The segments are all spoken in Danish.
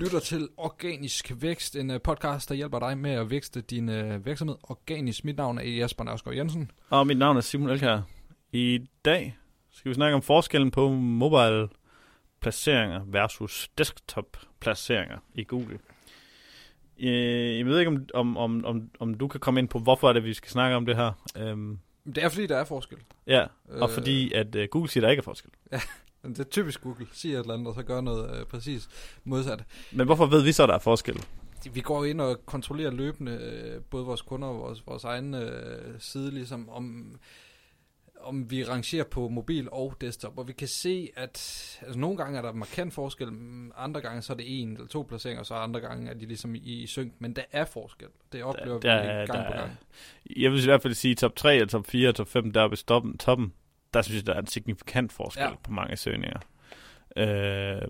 lytter til Organisk Vækst, en øh, podcast, der hjælper dig med at vækste din øh, virksomhed organisk. Mit navn er Jesper Nørskov Jensen. Og mit navn er Simon Elkær. I dag skal vi snakke om forskellen på mobile placeringer versus desktop placeringer i Google. Øh, Jeg ved ikke, om, om, om, om, om du kan komme ind på, hvorfor er det, vi skal snakke om det her. Øhm, Det er fordi, der er forskel. ja, og Øh. fordi at uh, Google siger, der ikke er forskel. Men Det er typisk Google. Siger et eller andet, og så gør noget øh, præcis modsat. Men hvorfor ved vi så, der er forskel? Vi går ind og kontrollerer løbende øh, både vores kunder og vores, vores egen øh, side, ligesom om, om vi rangerer på mobil og desktop. Og vi kan se, at altså, nogle gange er der markant forskel, andre gange så er det en eller to placeringer, og så andre gange er de ligesom i, i synk. Men der er forskel. Det oplever Der- vi der- gang på der- gang. Jeg vil i hvert fald sige, top 3 og top 4 og top 5 deroppe i toppen, toppen der synes jeg, der er en signifikant forskel Ja. på mange søgninger. Øh,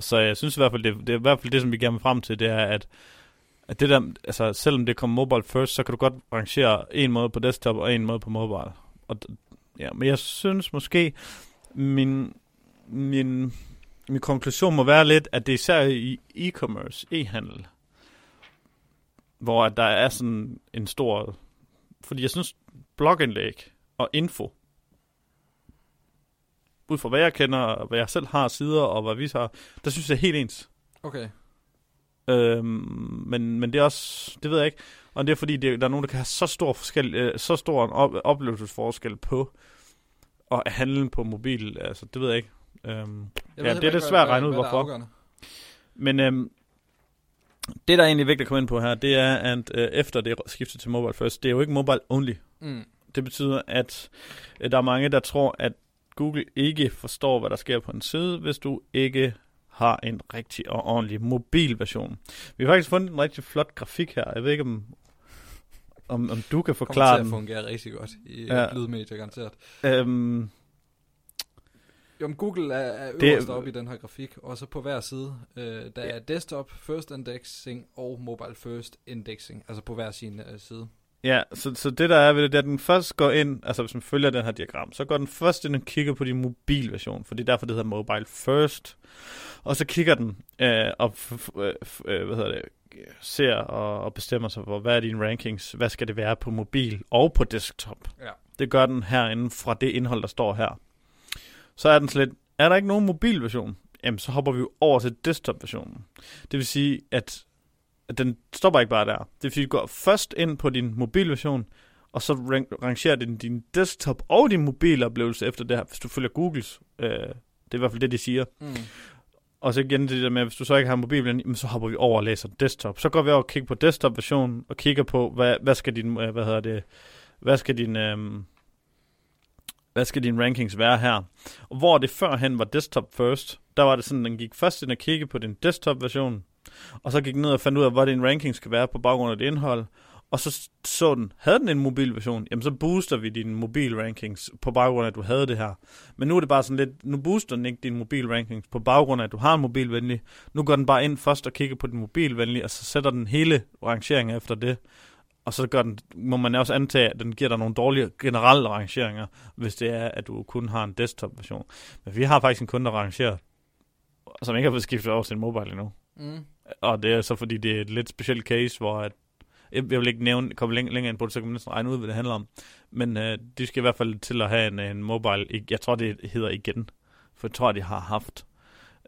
så jeg synes i hvert fald, det, det er i hvert fald det, som vi gerne vil frem til, det er, at, at det der, altså selvom det kommer mobile first, så kan du godt rangere en måde på desktop og en måde på mobile. Og, ja, men jeg synes måske, min, min, min konklusion må være lidt, at det er især i e-commerce, e-handel, hvor at der er sådan en stor... Fordi jeg synes, blogindlæg og info, ud fra hvad jeg kender, og hvad jeg selv har sider, og hvad vi har, der synes jeg er helt ens. Okay. Øhm, men, men det er også, det ved jeg ikke, og det er fordi, det, der er nogen, der kan have så stor, forskel, øh, så stor en op, oplevelsesforskel på at handle på mobil, altså det ved jeg ikke. Øhm, Jeg Ja, ved det er lidt svært at regne ud, hvorfor. Men øhm, det, der er egentlig vigtigt at komme ind på her, det er, at øh, efter det skiftet til mobile first, det er jo ikke mobile only. Mm. Det betyder, at øh, der er mange, der tror, at Google ikke forstår, hvad der sker på en side, hvis du ikke har en rigtig og ordentlig mobil version. Vi har faktisk fundet en rigtig flot grafik her. Jeg ved ikke, om, om, om du kan Kommer forklare til at den. fungere rigtig godt i Ja. lydmedier, garanteret. Øhm, Jo, men Google er, er Det- øverst oppe i den her grafik, og så på hver side, øh, der Ja. er desktop first indexing og mobile first indexing, altså på hver sin øh, side. Ja, så, så det der er ved det, det er, at den først går ind, altså hvis man følger den her diagram, så går den først ind og kigger på din mobilversion, for det er derfor, det hedder mobile first. Og så kigger den øh, og øh, øh, hvad hedder det, ser og, og bestemmer sig for, hvad er dine rankings, hvad skal det være på mobil og på desktop. Ja. Det gør den herinde fra det indhold, der står her. Så er den slet, er der ikke nogen mobilversion, jamen så hopper vi jo over til desktop-versionen. Det vil sige, at den stopper ikke bare der. Det vil går først ind på din mobilversion, og så ran- rangerer den din desktop og din mobiloplevelse efter det her, hvis du følger Googles. Øh, det er i hvert fald det, de siger. Mm. Og så igen det der med, at hvis du så ikke har mobilen, så hopper vi over og læser desktop. Så går vi over og kigger på desktop-versionen, og kigger på, hvad, hvad skal din, øh, hvad hedder det, hvad skal din, øhm, hvad skal din rankings være her? Og hvor det førhen var desktop first, der var det sådan, at den gik først ind og kigge på din desktop-version, og så gik den ned og fandt ud af, hvad din ranking skal være på baggrund af det indhold, og så så den, havde den en mobil version, jamen så booster vi dine mobil rankings på baggrund af, at du havde det her. Men nu er det bare sådan lidt, nu booster den ikke din mobil rankings på baggrund af, at du har en mobilvenlig. Nu går den bare ind først og kigger på din mobilvenlig, og så sætter den hele rangeringen efter det. Og så gør den, må man også antage, at den giver dig nogle dårlige generelle rangeringer, hvis det er, at du kun har en desktop-version. Men vi har faktisk en kunde, der rangerer, som ikke har fået skiftet over til en mobile endnu. Mm. Og det er så, fordi det er et lidt specielt case, hvor at, jeg jeg vil ikke nævne, komme længere, længere ind på det, så kan man næsten regne ud, hvad det handler om. Men øh, de skal i hvert fald til at have en, en mobile, jeg tror, det hedder igen, for jeg tror, de har haft.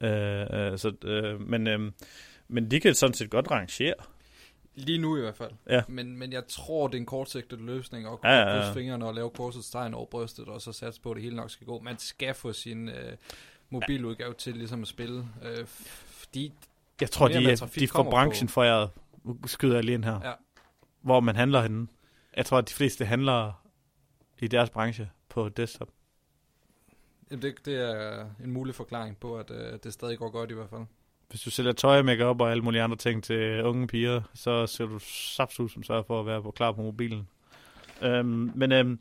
Øh, øh, så, øh, men, øh, men de kan sådan set godt rangere. Lige nu i hvert fald. Ja. Men, men jeg tror, det er en kortsigtet løsning at Ja, ja, ja, ja, ja. fingrene og lave korsets tegn over brystet, og så satse på, at det hele nok skal gå. Man skal få sin øh, mobiludgave til ligesom at spille, øh, fordi Jeg tror, de, de får branchen på- foræret. Skyder jeg lige ind her. Ja. Hvor man handler henne. Jeg tror, at de fleste handler i deres branche på desktop. jamen, det, det er en mulig forklaring på, at øh, det stadig går godt i hvert fald. Hvis du sælger tøj, makeup og alle mulige andre ting til unge piger, så skal du saftsus som sørger for at være på klar på mobilen. Øhm, men øhm,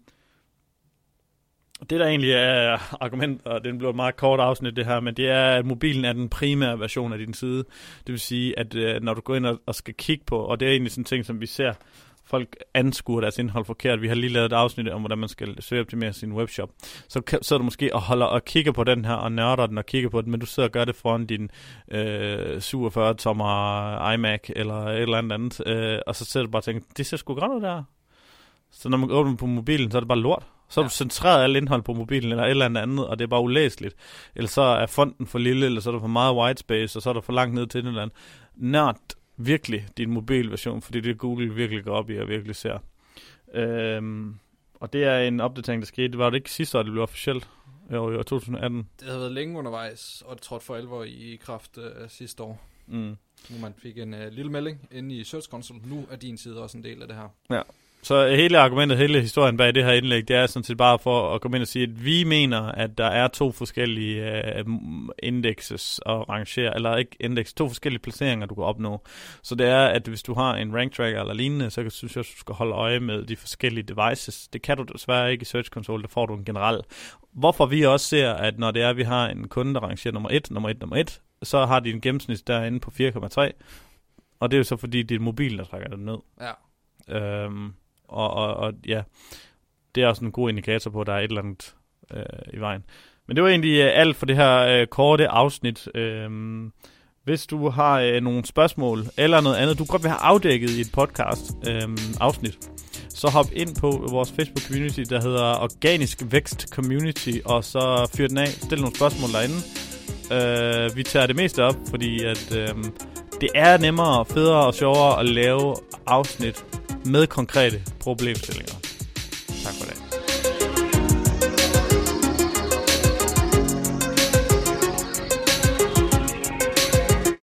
det der egentlig er argument, og det bliver et meget kort afsnit det her, men det er, at mobilen er den primære version af din side. Det vil sige, at øh, når du går ind og, og skal kigge på, og det er egentlig sådan en ting, som vi ser folk anskuer deres indhold forkert. Vi har lige lavet et afsnit om, hvordan man skal søgeoptimere sin webshop. Så sidder du måske og holder og kigger på den her, og nørder den og kigger på den, men du sidder og gør det foran din øh, 47-tommer iMac, eller et eller andet andet, øh, og så sidder du bare og tænker, det ser sgu godt ud der. Så når man åbner på mobilen, så er det bare lort. Så ja. du centreret alt indhold på mobilen, eller et eller andet og det er bare ulæseligt. Eller så er fonten for lille, eller så er der for meget whitespace, og så er der for langt ned til det eller andet. Nørd virkelig din mobilversion, fordi det Google virkelig går op i og virkelig ser. Øhm, og det er en opdatering, der skete. Var det ikke sidste år, det blev officielt? Jo, i år 2018. Det havde været længe undervejs, og det trådte for alvor i kraft uh, sidste år. Mm. Nu man fik en uh, lille melding inde i Search Console. Nu er din side også en del af det her. Ja, så hele argumentet, hele historien bag det her indlæg, det er sådan set bare for at komme ind og sige, at vi mener, at der er to forskellige uh, indexes og rangere, eller ikke index, to forskellige placeringer, du kan opnå. Så det er, at hvis du har en rank tracker eller lignende, så synes jeg, at du skal holde øje med de forskellige devices. Det kan du desværre ikke i Search Console, der får du en generel. Hvorfor vi også ser, at når det er, at vi har en kunde, der rangerer nummer 1, nummer 1, nummer 1, så har de en gennemsnit derinde på 4,3, og det er jo så fordi, det er mobil, der trækker den ned. Ja. Øhm, og, og, og ja, det er også en god indikator på, at der er et eller andet øh, i vejen. Men det var egentlig øh, alt for det her øh, korte afsnit. Øh, hvis du har øh, nogle spørgsmål eller noget andet, du godt vil have afdækket i et podcast øh, afsnit, så hop ind på vores Facebook community, der hedder Organisk Vækst Community, og så fyr den af, stil nogle spørgsmål derinde. Øh, vi tager det meste op, fordi at øh, det er nemmere, federe og sjovere at lave afsnit med konkrete problemstillinger. Tak for det.